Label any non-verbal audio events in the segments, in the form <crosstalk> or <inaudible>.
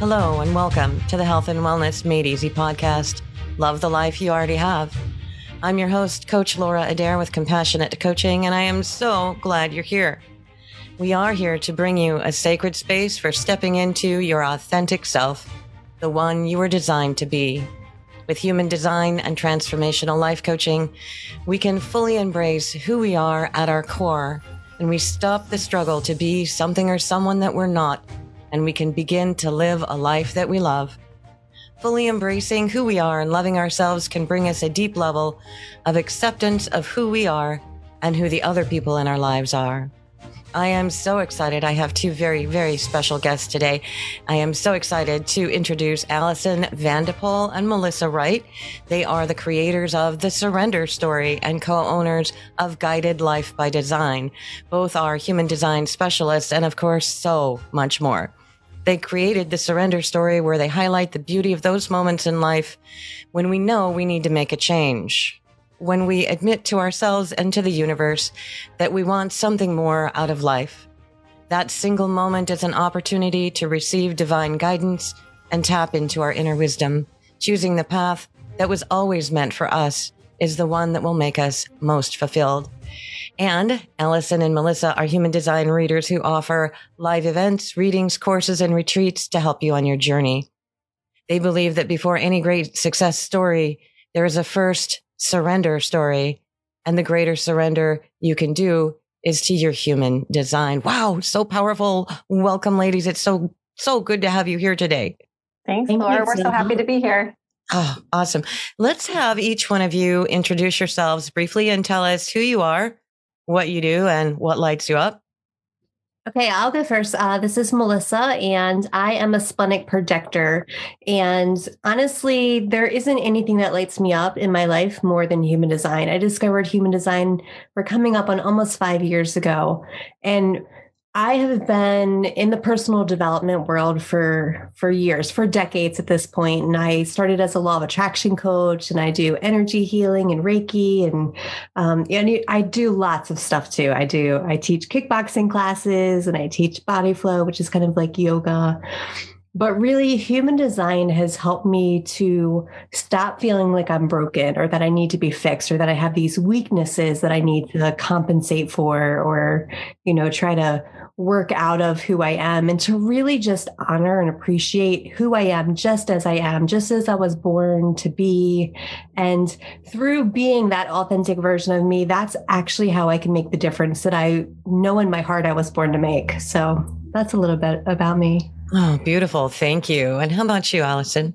Hello, and welcome to the Health and Wellness Made Easy podcast. Love the life you already have. I'm your host, Coach Laura Adair with Compassionate Coaching, and I am so glad you're here. We are here to bring you a sacred space for stepping into your authentic self, the one you were designed to be. With human design and transformational life coaching, we can fully embrace who we are at our core, and we stop the struggle to be something or someone that we're not and we can begin to live a life that we love. Fully embracing who we are and loving ourselves can bring us a deep level of acceptance of who we are and who the other people in our lives are. I am so excited. I have two very, very special guests today. I am so excited to introduce Alison Van De Pol and Melissa Wright. They are the creators of The Surrender Story and co-owners of Guided Life by Design. Both are human design specialists and of course, so much more. They created the surrender story where they highlight the beauty of those moments in life when we know we need to make a change. When we admit to ourselves and to the universe that we want something more out of life. That single moment is an opportunity to receive divine guidance and tap into our inner wisdom. Choosing the path that was always meant for us is the one that will make us most fulfilled. And Alison and Melissa are human design readers who offer live events, readings, courses, and retreats to help you on your journey. They believe that before any great success story, there is a first surrender story. And the greater surrender you can do is to your human design. Wow, so powerful. Welcome, ladies. It's so, so good to have you here today. Thanks, Thank Laura. You, We're so happy to be here. Oh, awesome. Let's have each one of you introduce yourselves briefly and tell us who you are, what you do and what lights you up? Okay, I'll go first. Uh, this is Melissa, and I am a splenic projector. And honestly, there isn't anything that lights me up in my life more than human design. I discovered human design, we're coming up on almost five years ago. And I have been in the personal development world for for years, for decades at this point. And I started as a law of attraction coach, and I do energy healing and Reiki, and um, and I do lots of stuff too. I do I teach kickboxing classes, and I teach body flow, which is kind of like yoga. But really, human design has helped me to stop feeling like I'm broken or that I need to be fixed or that I have these weaknesses that I need to compensate for or, you know, try to work out of who I am and to really just honor and appreciate who I am just as I am, just as I was born to be. And through being that authentic version of me, that's actually how I can make the difference that I know in my heart I was born to make. So that's a little bit about me. Oh, beautiful. Thank you. And how about you, Alison?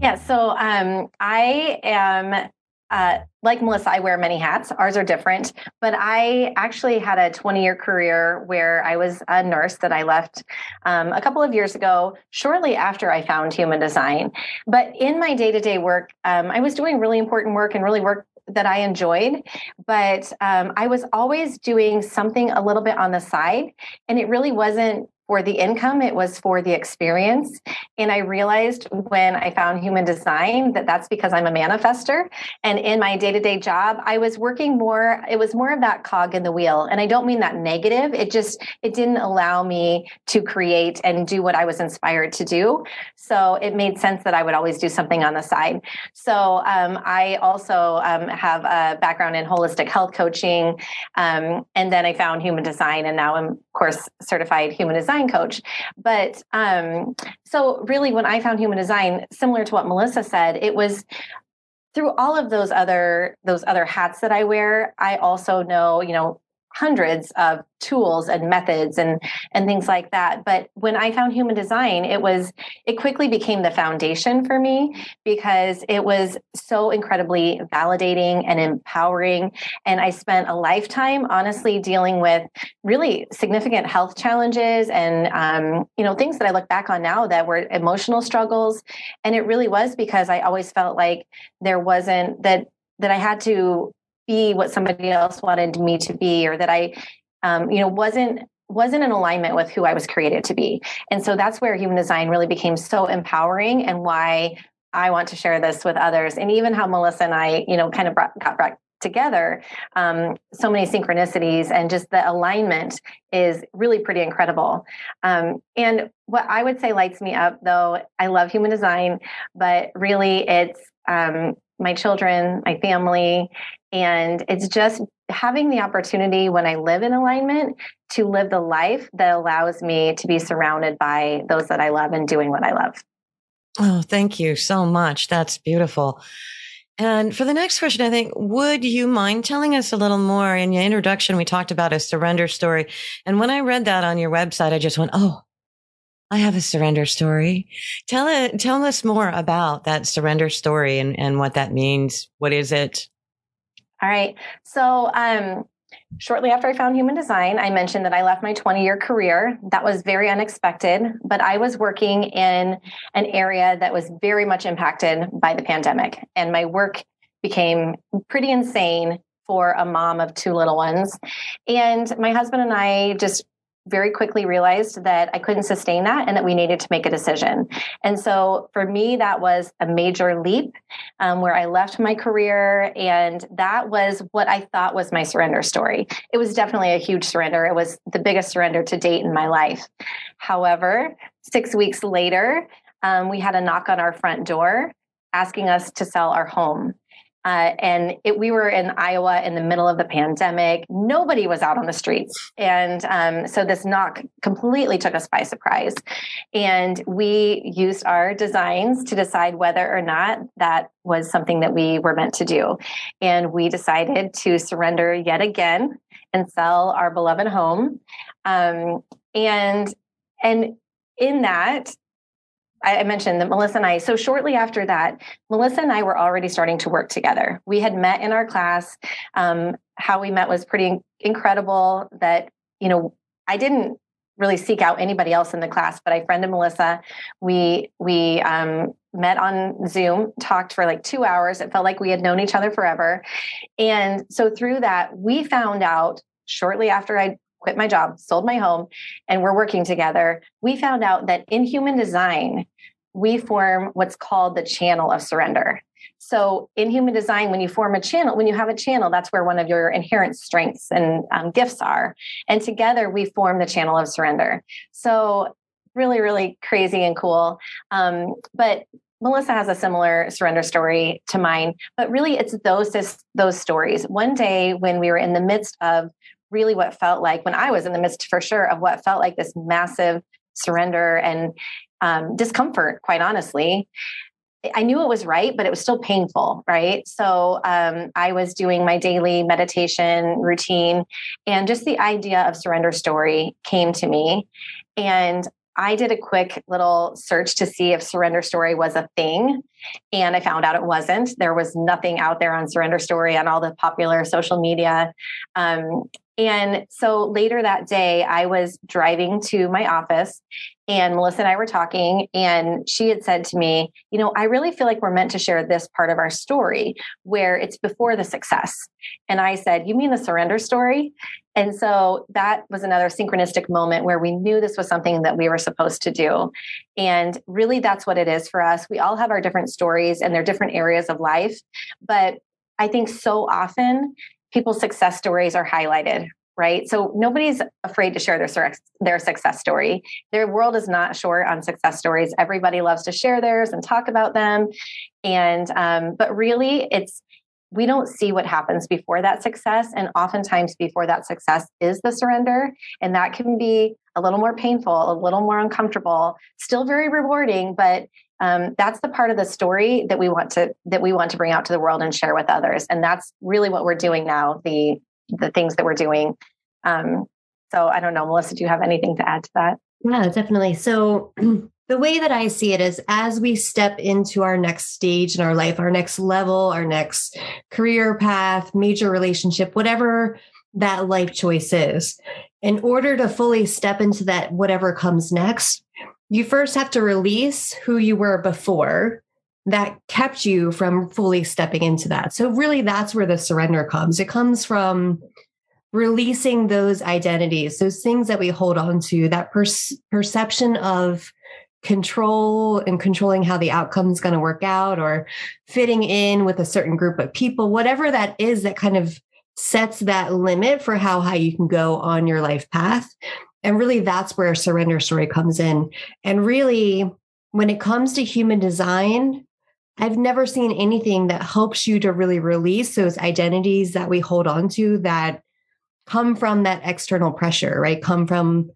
Yeah, so um, I am uh, like Melissa, I wear many hats. Ours are different, but I actually had a 20 year career where I was a nurse that I left um, a couple of years ago, shortly after I found human design. But in my day to day work, um, I was doing really important work and really work that I enjoyed, but um, I was always doing something a little bit on the side. And it really wasn't for the income, it was for the experience. And I realized when I found human design that that's because I'm a manifester. And in my day to day job, I was working more, it was more of that cog in the wheel. And I don't mean that negative. It just, it didn't allow me to create and do what I was inspired to do. So it made sense that I would always do something on the side. So um, I also um, have a background in holistic health coaching. Um, and then I found human design, and now I'm, of course, certified human design design coach. But um, so really, when I found human design, similar to what Melissa said, it was through all of those other those other hats that I wear. I also know, you know, hundreds of tools and methods and and things like that. But when i found human design it was it quickly became the foundation for me because it was so incredibly validating and empowering. And i spent a lifetime honestly dealing with really significant health challenges and um, you know things that i look back on now that were emotional struggles. And it really was because i always felt like there wasn't that that i had to be what somebody else wanted me to be or that i um, you know wasn't wasn't in alignment with who i was created to be. And so that's where human design really became so empowering and why i want to share this with others and even how melissa and i you know kind of brought, got brought together um, so many synchronicities and just the alignment is really pretty incredible. Um, and what i would say lights me up though i love human design but really it's um, my children my family and it's just having the opportunity when i live in alignment to live the life that allows me to be surrounded by those that i love and doing what i love oh thank you so much that's beautiful and for the next question, I think, would you mind telling us a little more? In your introduction, we talked about a surrender story. And when I read that on your website, I just went, oh, I have a surrender story. Tell it, tell us more about that surrender story and, and what that means. What is it? All right. So, um, Shortly after I found human design, I mentioned that I left my 20 year career. That was very unexpected, but I was working in an area that was very much impacted by the pandemic. And my work became pretty insane for a mom of two little ones. And my husband and I just very quickly realized that I couldn't sustain that and that we needed to make a decision. And so for me, that was a major leap um, where I left my career. And that was what I thought was my surrender story. It was definitely a huge surrender. It was the biggest surrender to date in my life. However, six weeks later, um, we had a knock on our front door asking us to sell our home. Uh, and it, we were in Iowa in the middle of the pandemic. Nobody was out on the streets. And um, so this knock completely took us by surprise. And we used our designs to decide whether or not that was something that we were meant to do. And we decided to surrender yet again and sell our beloved home. Um, and and in that, I mentioned that Melissa and I, so shortly after that, Melissa and I were already starting to work together. We had met in our class. Um, how we met was pretty incredible that, you know, I didn't really seek out anybody else in the class, but I friended Melissa. We, we, um, met on Zoom, talked for like two hours. It felt like we had known each other forever. And so through that, we found out shortly after I quit my job, sold my home, and we're working together, we found out that in human design, we form what's called the channel of surrender. So, in human design, when you form a channel, when you have a channel, that's where one of your inherent strengths and um, gifts are. And together, we form the channel of surrender. So, really, really crazy and cool. Um, but Melissa has a similar surrender story to mine, but really it's those those stories. One day when we were in the midst of really what felt like when I was in the midst for sure of what felt like this massive surrender and um, discomfort, quite honestly. I knew it was right, but it was still painful, right? So um, I was doing my daily meditation routine, and just the idea of surrender story came to me. And I did a quick little search to see if surrender story was a thing. And I found out it wasn't. There was nothing out there on surrender story on all the popular social media. Um, and so later that day, I was driving to my office and Melissa and I were talking, and she had said to me, You know, I really feel like we're meant to share this part of our story where it's before the success. And I said, You mean the surrender story? And so that was another synchronistic moment where we knew this was something that we were supposed to do. And really, that's what it is for us. We all have our different stories and their different areas of life. But I think so often people's success stories are highlighted right? So nobody's afraid to share their their success story. Their world is not short on success stories. Everybody loves to share theirs and talk about them. And um, but really it's we don't see what happens before that success and oftentimes before that success is the surrender and that can be a little more painful a little more uncomfortable still very rewarding but um, that's the part of the story that we want to that we want to bring out to the world and share with others. And that's really what we're doing now the the things that we're doing. Um, so i don't know melissa do you have anything to add to that? Yeah definitely. So <clears throat> the way that i see it is as we step into our next stage in our life our next level our next career path major relationship whatever that life choice is in order to fully step into that whatever comes next you first have to release who you were before that kept you from fully stepping into that. So, really, that's where the surrender comes. It comes from releasing those identities, those things that we hold on to, that per- perception of control and controlling how the outcome is going to work out or fitting in with a certain group of people, whatever that is that kind of sets that limit for how high you can go on your life path. And really, that's where surrender story comes in. And really, when it comes to human design, I've never seen anything that helps you to really release those identities that we hold on to that come from that external pressure, right? Come from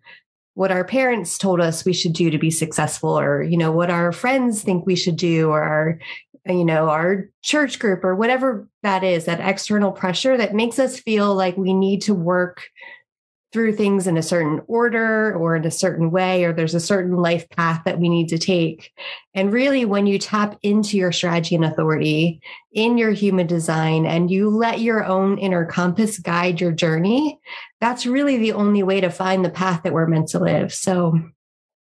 what our parents told us we should do to be successful or you know what our friends think we should do or our you know our church group or whatever that is that external pressure that makes us feel like we need to work through things in a certain order or in a certain way, or there's a certain life path that we need to take. And really, when you tap into your strategy and authority in your human design and you let your own inner compass guide your journey, that's really the only way to find the path that we're meant to live. So,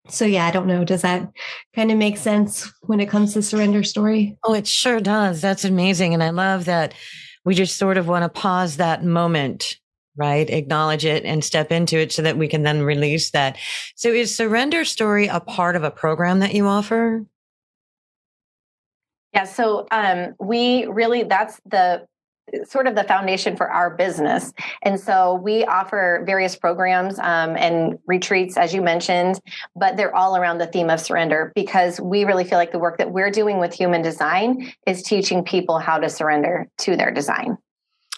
so yeah, I don't know. Does that kind of make sense when it comes to surrender story? Oh, it sure does. That's amazing. And I love that we just sort of want to pause that moment right? Acknowledge it and step into it so that we can then release that. So is surrender story a part of a program that you offer? Yeah, so um, we really that's the sort of the foundation for our business. And so we offer various programs um, and retreats, as you mentioned, but they're all around the theme of surrender because we really feel like the work that we're doing with human design is teaching people how to surrender to their design.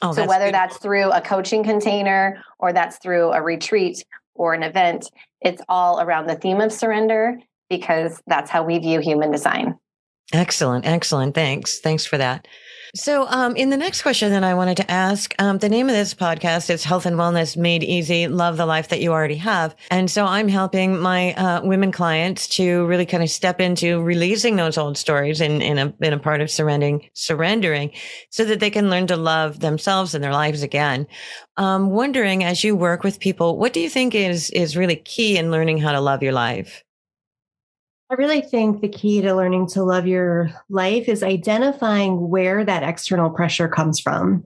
Oh, so whether that's through a coaching container or that's through a retreat or an event, it's all around the theme of surrender because that's how we view human design. Excellent. Excellent. Thanks. Thanks for that. So, um, in the next question that I wanted to ask, um, the name of this podcast is Health and Wellness Made Easy. Love the life that you already have. And so I'm helping my, uh, women clients to really kind of step into releasing those old stories in, in a, in a part of surrendering, surrendering so that they can learn to love themselves and their lives again. Um, wondering as you work with people, what do you think is, is really key in learning how to love your life? I really think the key to learning to love your life is identifying where that external pressure comes from.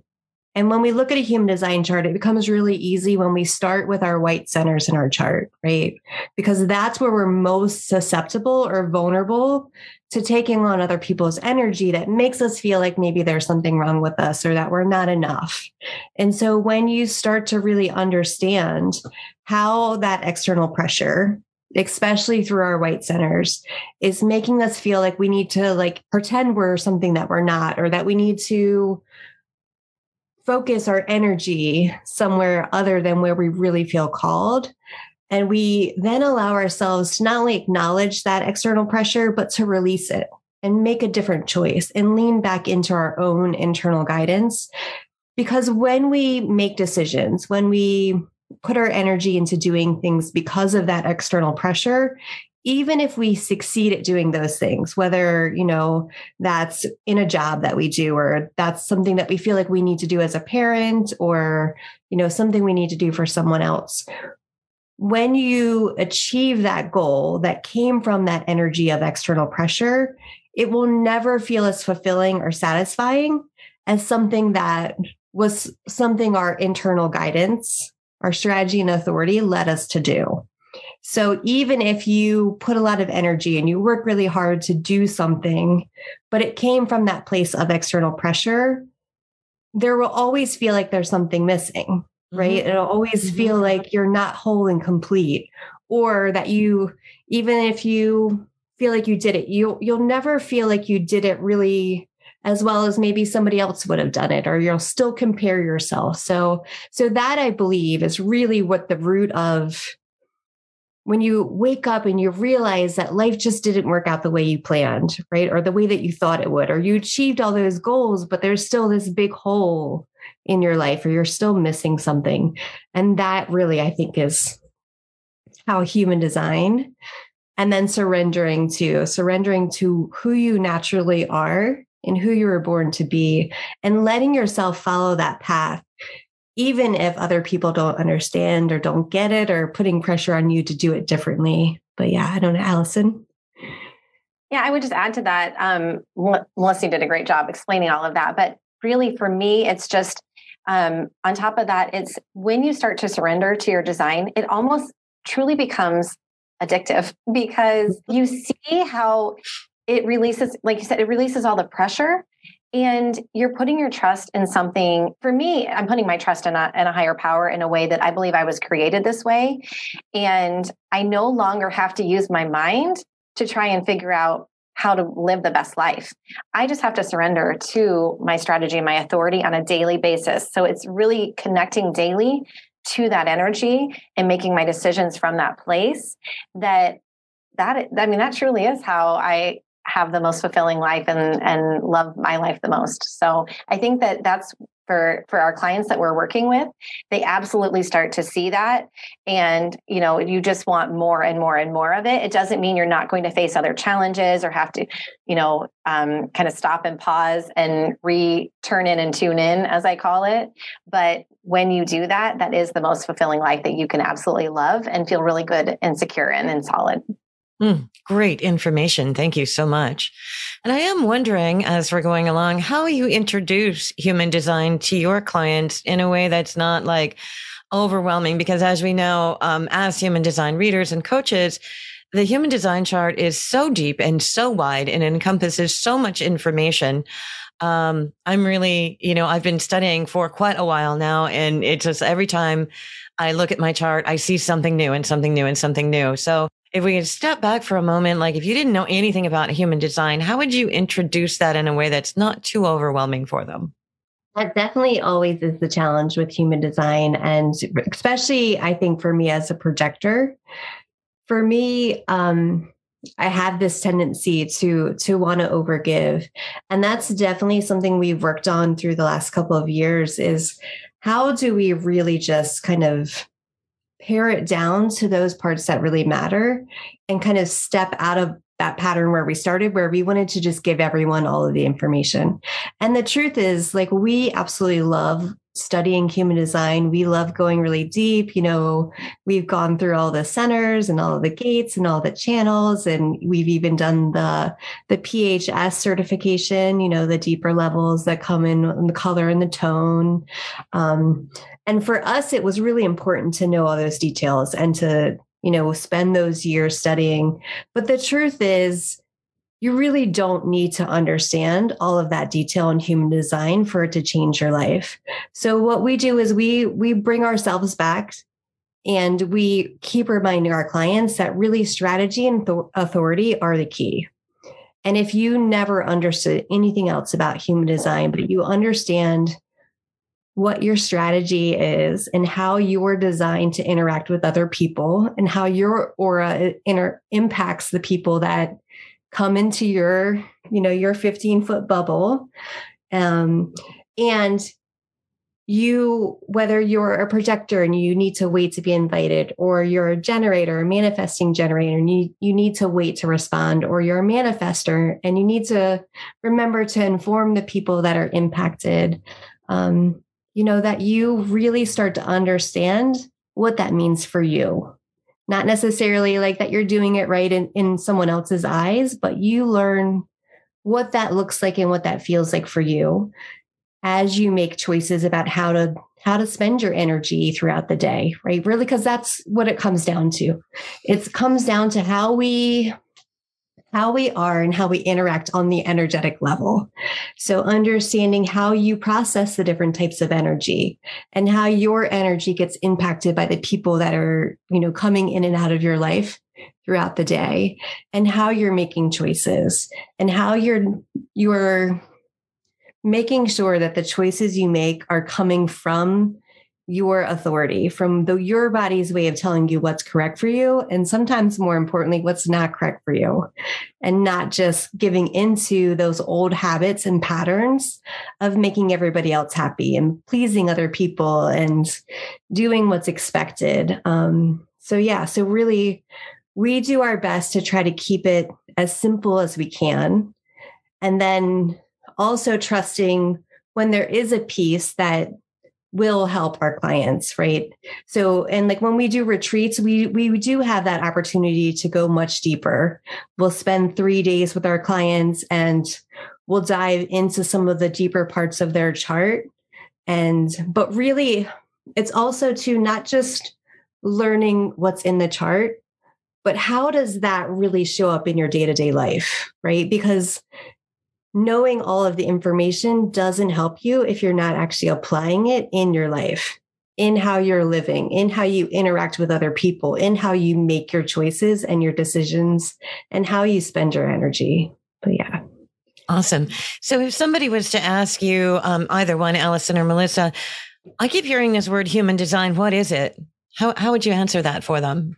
And when we look at a human design chart, it becomes really easy when we start with our white centers in our chart, right? Because that's where we're most susceptible or vulnerable to taking on other people's energy that makes us feel like maybe there's something wrong with us or that we're not enough. And so when you start to really understand how that external pressure especially through our white centers is making us feel like we need to like pretend we're something that we're not or that we need to focus our energy somewhere other than where we really feel called. And we then allow ourselves to not only acknowledge that external pressure but to release it and make a different choice and lean back into our own internal guidance. Because when we make decisions when we put our energy into doing things because of that external pressure even if we succeed at doing those things whether you know that's in a job that we do or that's something that we feel like we need to do as a parent or you know something we need to do for someone else. When you achieve that goal that came from that energy of external pressure it will never feel as fulfilling or satisfying as something that was something our internal guidance our strategy and authority led us to do. So even if you put a lot of energy and you work really hard to do something, but it came from that place of external pressure, there will always feel like there's something missing, right? Mm-hmm. It'll always mm-hmm. feel like you're not whole and complete, or that you, even if you feel like you did it, you you'll never feel like you did it really as well as maybe somebody else would have done it or you'll still compare yourself. So so that i believe is really what the root of when you wake up and you realize that life just didn't work out the way you planned right or the way that you thought it would or you achieved all those goals but there's still this big hole in your life or you're still missing something. And that really i think is how human design and then surrendering to surrendering to who you naturally are in who you were born to be and letting yourself follow that path even if other people don't understand or don't get it or putting pressure on you to do it differently. But yeah i don't know alison. Yeah i would just add to that um, melissa did a great job explaining all of that but really for me it's just um, on top of that it's when you start to surrender to your design it almost truly becomes addictive <laughs> because you see how it releases, like you said, it releases all the pressure and you're putting your trust in something. For me i'm putting my trust in a, in a higher power in a way that i believe i was created this way. And i no longer have to use my mind to try and figure out how to live the best life. I just have to surrender to my strategy and my authority on a daily basis. So it's really connecting daily to that energy and making my decisions from that place that that i mean that truly is how i have the most fulfilling life and and love my life the most. So I think that that's for for our clients that we're working with they absolutely start to see that. And you know you just want more and more and more of it. It doesn't mean you're not going to face other challenges or have to you know um, kind of stop and pause and re turn in and tune in as i call it. But when you do that that is the most fulfilling life that you can absolutely love and feel really good and secure in and solid Mm, great information. Thank you so much. And I am wondering, as we're going along, how you introduce human design to your clients in a way that's not like overwhelming. Because as we know, um, as human design readers and coaches, the human design chart is so deep and so wide and encompasses so much information. Um, I'm really, you know, I've been studying for quite a while now, and it's just every time I look at my chart, I see something new and something new and something new. So if we could step back for a moment, like if you didn't know anything about human design, how would you introduce that in a way that's not too overwhelming for them? That definitely always is the challenge with human design. And especially, I think, for me as a projector, for me, um, I have this tendency to to want to overgive, and that's definitely something we've worked on through the last couple of years. Is how do we really just kind of pare it down to those parts that really matter and kind of step out of that pattern where we started, where we wanted to just give everyone all of the information. And the truth is, like, we absolutely love studying human design. We love going really deep. You know, we've gone through all the centers and all the gates and all the channels, and we've even done the the PHS certification. You know, the deeper levels that come in, in the color and the tone. Um, and for us, it was really important to know all those details and to you know spend those years studying. But the truth is you really don't need to understand all of that detail in human design for it to change your life. So what we do is we we bring ourselves back and we keep reminding our clients that really strategy and th- authority are the key. And if you never understood anything else about human design, but you understand what your strategy is and how you're designed to interact with other people and how your aura inter- impacts the people that come into your, you know, your 15 foot bubble. Um, and you, whether you're a projector and you need to wait to be invited, or you're a generator, a manifesting generator, and you, you need to wait to respond, or you're a manifester and you need to remember to inform the people that are impacted, um, you know, that you really start to understand what that means for you. Not necessarily like that you're doing it right in, in someone else's eyes, but you learn what that looks like and what that feels like for you as you make choices about how to how to spend your energy throughout the day right? Really because that's what it comes down to. It comes down to how we how we are and how we interact on the energetic level. So, understanding how you process the different types of energy and how your energy gets impacted by the people that are, you know, coming in and out of your life throughout the day and how you're making choices and how you're you're making sure that the choices you make are coming from your authority from the your body's way of telling you what's correct for you and sometimes more importantly what's not correct for you. And not just giving into those old habits and patterns of making everybody else happy and pleasing other people and doing what's expected. Um, so yeah so really we do our best to try to keep it as simple as we can. And then also trusting when there is a piece that will help our clients right? So and like when we do retreats we we do have that opportunity to go much deeper. We'll spend 3 days with our clients and we'll dive into some of the deeper parts of their chart. And but really it's also to not just learning what's in the chart but how does that really show up in your day-to-day life right? Because knowing all of the information doesn't help you if you're not actually applying it in your life in how you're living, in how you interact with other people, in how you make your choices and your decisions, and how you spend your energy. But yeah. Awesome. So if somebody was to ask you, um, either one, Alison or Melissa, I keep hearing this word human design. What is it? How, how would you answer that for them?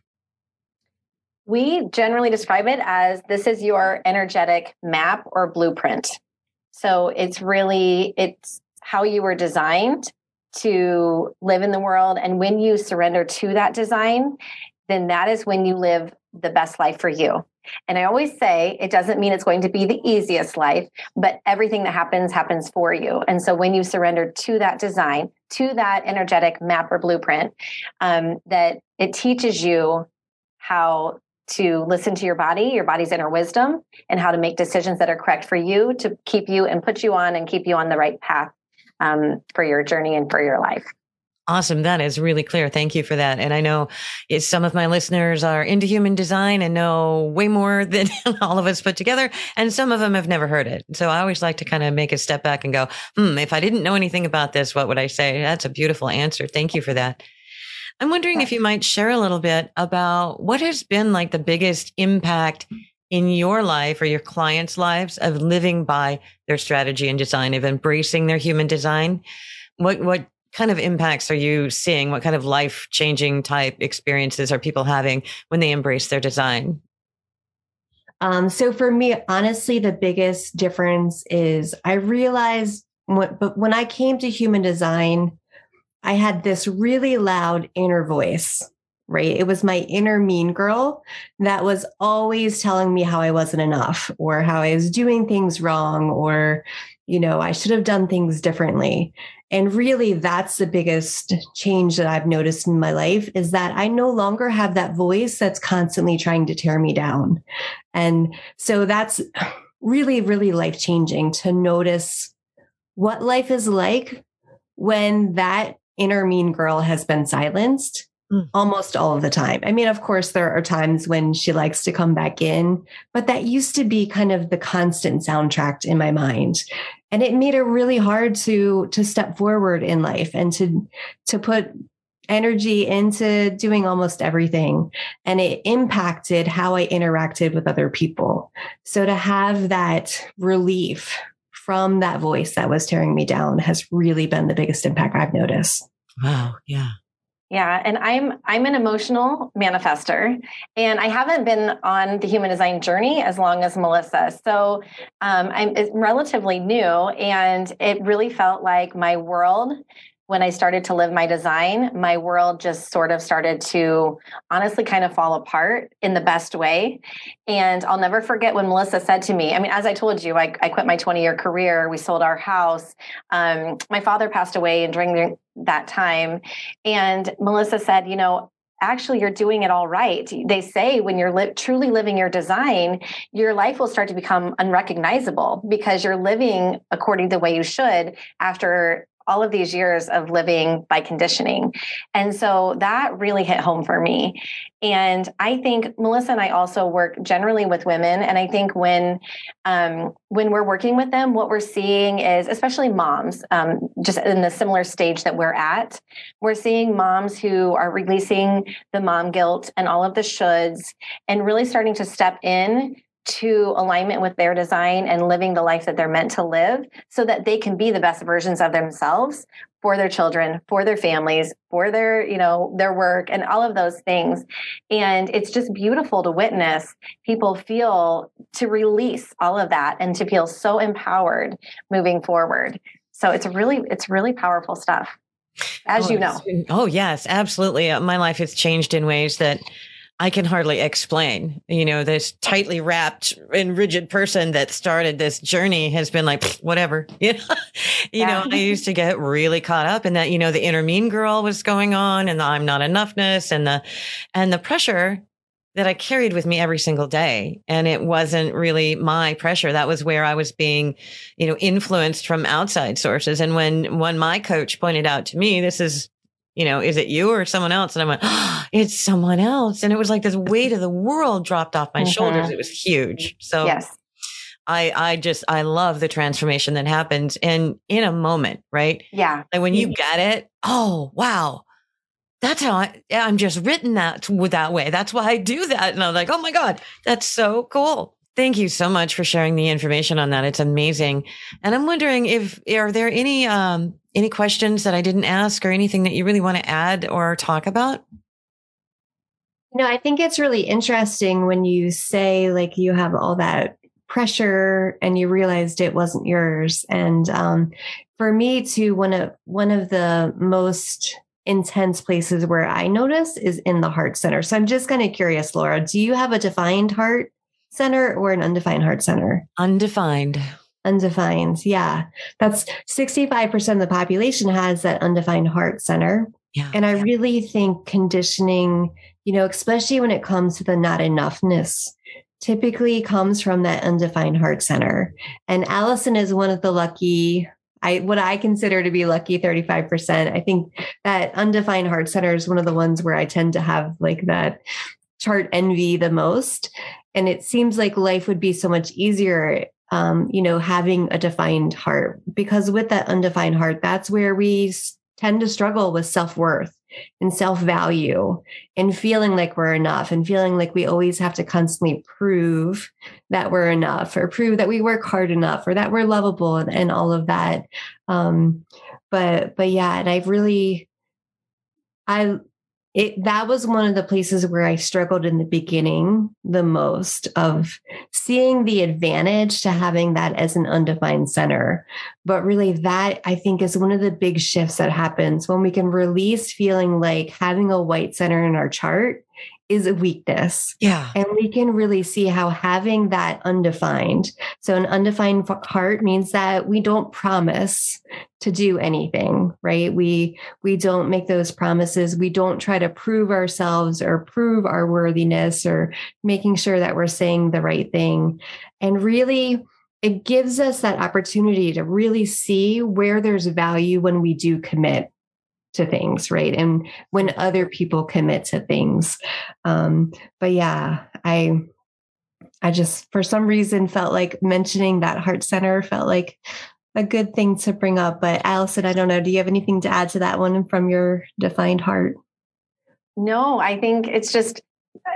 We generally describe it as this is your energetic map or blueprint. So it's really, it's how you were designed to live in the world. And when you surrender to that design, then that is when you live the best life for you. And I always say it doesn't mean it's going to be the easiest life, but everything that happens happens for you. And so when you surrender to that design, to that energetic map or blueprint, um, that it teaches you how to listen to your body, your body's inner wisdom, and how to make decisions that are correct for you to keep you and put you on and keep you on the right path um, for your journey and for your life. Awesome. That is really clear. Thank you for that. And I know some of my listeners are into human design and know way more <laughs> than all of us put together. And some of them have never heard it. So I always like to kind of make a step back and go, hmm, if I didn't know anything about this, what would I say? That's a beautiful answer. Thank you for that. I'm wondering if you might share a little bit about what has been like the biggest impact in your life or your clients' lives of living by their strategy and design, of embracing their human design? What, what kind of impacts are you seeing? What kind of life changing type experiences are people having when they embrace their design? Um, so for me, honestly, the biggest difference is I realized what, but when I came to human design, I had this really loud inner voice, right? It was my inner mean girl that was always telling me how I wasn't enough or how I was doing things wrong or, you know, I should have done things differently. And really, that's the biggest change that I've noticed in my life is that I no longer have that voice that's constantly trying to tear me down. And so that's really, really life changing to notice what life is like when that inner mean girl has been silenced mm. almost all of the time. I mean, of course, there are times when she likes to come back in, but that used to be kind of the constant soundtrack in my mind. And it made it really hard to to step forward in life and to to put energy into doing almost everything and it impacted how I interacted with other people. So to have that relief from that voice that was tearing me down has really been the biggest impact I've noticed. Wow. Yeah. Yeah, and I'm I'm an emotional manifester, and I haven't been on the human design journey as long as Melissa. So um, I'm relatively new, and it really felt like my world when I started to live my design, my world just sort of started to honestly kind of fall apart in the best way. And I'll never forget when Melissa said to me, I mean, as I told you, I, I quit my 20 year career. We sold our house. Um, my father passed away and during the, that time. And Melissa said, you know, actually you're doing it all right. They say when you're li- truly living your design, your life will start to become unrecognizable because you're living according to the way you should after all of these years of living by conditioning. And so that really hit home for me. And I think Melissa and I also work generally with women. And I think when um, when we're working with them, what we're seeing is, especially moms, um, just in the similar stage that we're at, we're seeing moms who are releasing the mom guilt and all of the shoulds, and really starting to step in to alignment with their design and living the life that they're meant to live so that they can be the best versions of themselves for their children for their families for their you know their work and all of those things. And it's just beautiful to witness people feel to release all of that and to feel so empowered moving forward. So it's really it's really powerful stuff as oh, you know. oh yes absolutely. Uh, my life has changed in ways that I can hardly explain. You know, this tightly wrapped and rigid person that started this journey has been like, whatever. <laughs> You know, you yeah. know, I used to get really caught up in that, you know, the inner mean girl was going on and the I'm not enoughness and the, and the pressure that I carried with me every single day. And it wasn't really my pressure. That was where I was being, you know, influenced from outside sources. And when, when my coach pointed out to me, this is you know, is it you or someone else? And I went, oh, <gasps> it's someone else. And it was like this weight of the world dropped off my mm-hmm. shoulders. It was huge. So yes. I, I just, I love the transformation that happens in, in a moment, right? Yeah. And when you get it, oh, wow. That's how I, I'm just written that with that way. That's why I do that. And I'm like, oh my God, that's so cool. Thank you so much for sharing the information on that. It's amazing. And I'm wondering if are there any um, any questions that I didn't ask or anything that you really want to add or talk about? No, I think it's really interesting when you say like you have all that pressure and you realized it wasn't yours. And um, for me, too, one of one of the most intense places where I notice is in the heart center. So I'm just kind of curious, Laura, do you have a defined heart center or an undefined heart center? Undefined. Undefined. Yeah. That's 65% of the population has that undefined heart center. Yeah. And I really think conditioning, you know, especially when it comes to the not enoughness, typically comes from that undefined heart center. And Alison is one of the lucky I what I consider to be lucky 35%. I think that undefined heart center is one of the ones where I tend to have like that chart envy the most and it seems like life would be so much easier um, you know having a defined heart because with that undefined heart that's where we tend to struggle with self-worth and self-value and feeling like we're enough and feeling like we always have to constantly prove that we're enough or prove that we work hard enough or that we're lovable and, and all of that. Um, but but yeah and i've really i it that was one of the places where I struggled in the beginning the most of seeing the advantage to having that as an undefined center. But really, that I think is one of the big shifts that happens when we can release feeling like having a white center in our chart is a weakness. Yeah. And we can really see how having that undefined. So an undefined heart means that we don't promise to do anything, right? We we don't make those promises. We don't try to prove ourselves or prove our worthiness or making sure that we're saying the right thing. And really it gives us that opportunity to really see where there's value when we do commit to things, right? And when other people commit to things. Um, but yeah, I I just for some reason felt like mentioning that heart center felt like a good thing to bring up. But Alison, I don't know. Do you have anything to add to that one from your defined heart? No, I think it's just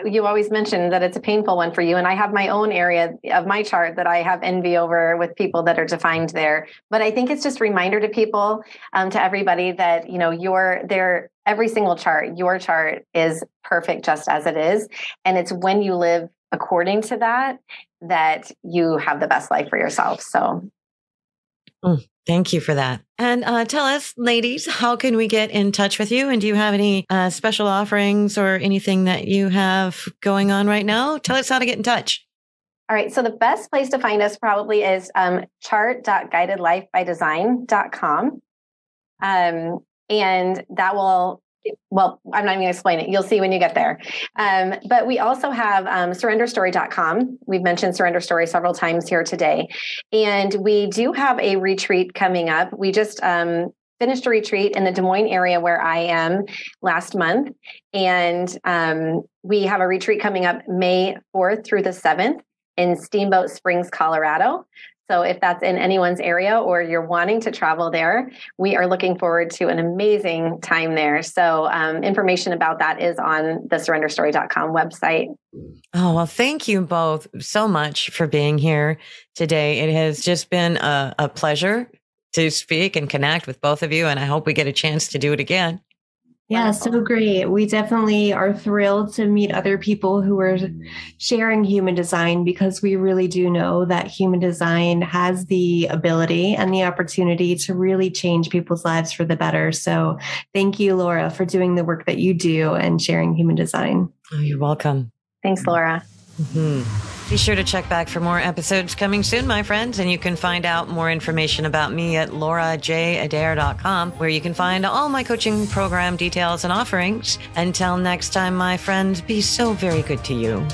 you always mention that it's a painful one for you and i have my own area of my chart that i have envy over with people that are defined there. But i think it's just a reminder to people um, to everybody that you know your their every single chart your chart is perfect just as it is. And it's when you live according to that that you have the best life for yourself. So mm. Thank you for that. And uh, tell us, ladies, how can we get in touch with you? And do you have any uh, special offerings or anything that you have going on right now? Tell us how to get in touch. All right. So the best place to find us probably is um, chart.guidedlifebydesign.com. Um, and that will well, I'm not even going to explain it. You'll see when you get there. Um, but we also have um, surrenderstory.com. We've mentioned Surrender Story several times here today. And we do have a retreat coming up. We just um, finished a retreat in the Des Moines area where I am last month. And um, we have a retreat coming up May 4th through the 7th in Steamboat Springs, Colorado. So if that's in anyone's area or you're wanting to travel there, we are looking forward to an amazing time there. So um, information about that is on the surrenderstory.com website. Oh, well, thank you both so much for being here today. It has just been a, a pleasure to speak and connect with both of you. And I hope we get a chance to do it again. Yeah, so great. We definitely are thrilled to meet other people who are sharing human design because we really do know that human design has the ability and the opportunity to really change people's lives for the better. So thank you, Laura, for doing the work that you do and sharing human design. Oh, you're welcome. Thanks, Laura. Mm-hmm. Be sure to check back for more episodes coming soon, my friends, and you can find out more information about me at laurajadair.com, where you can find all my coaching program details and offerings. Until next time, my friends, be so very good to you.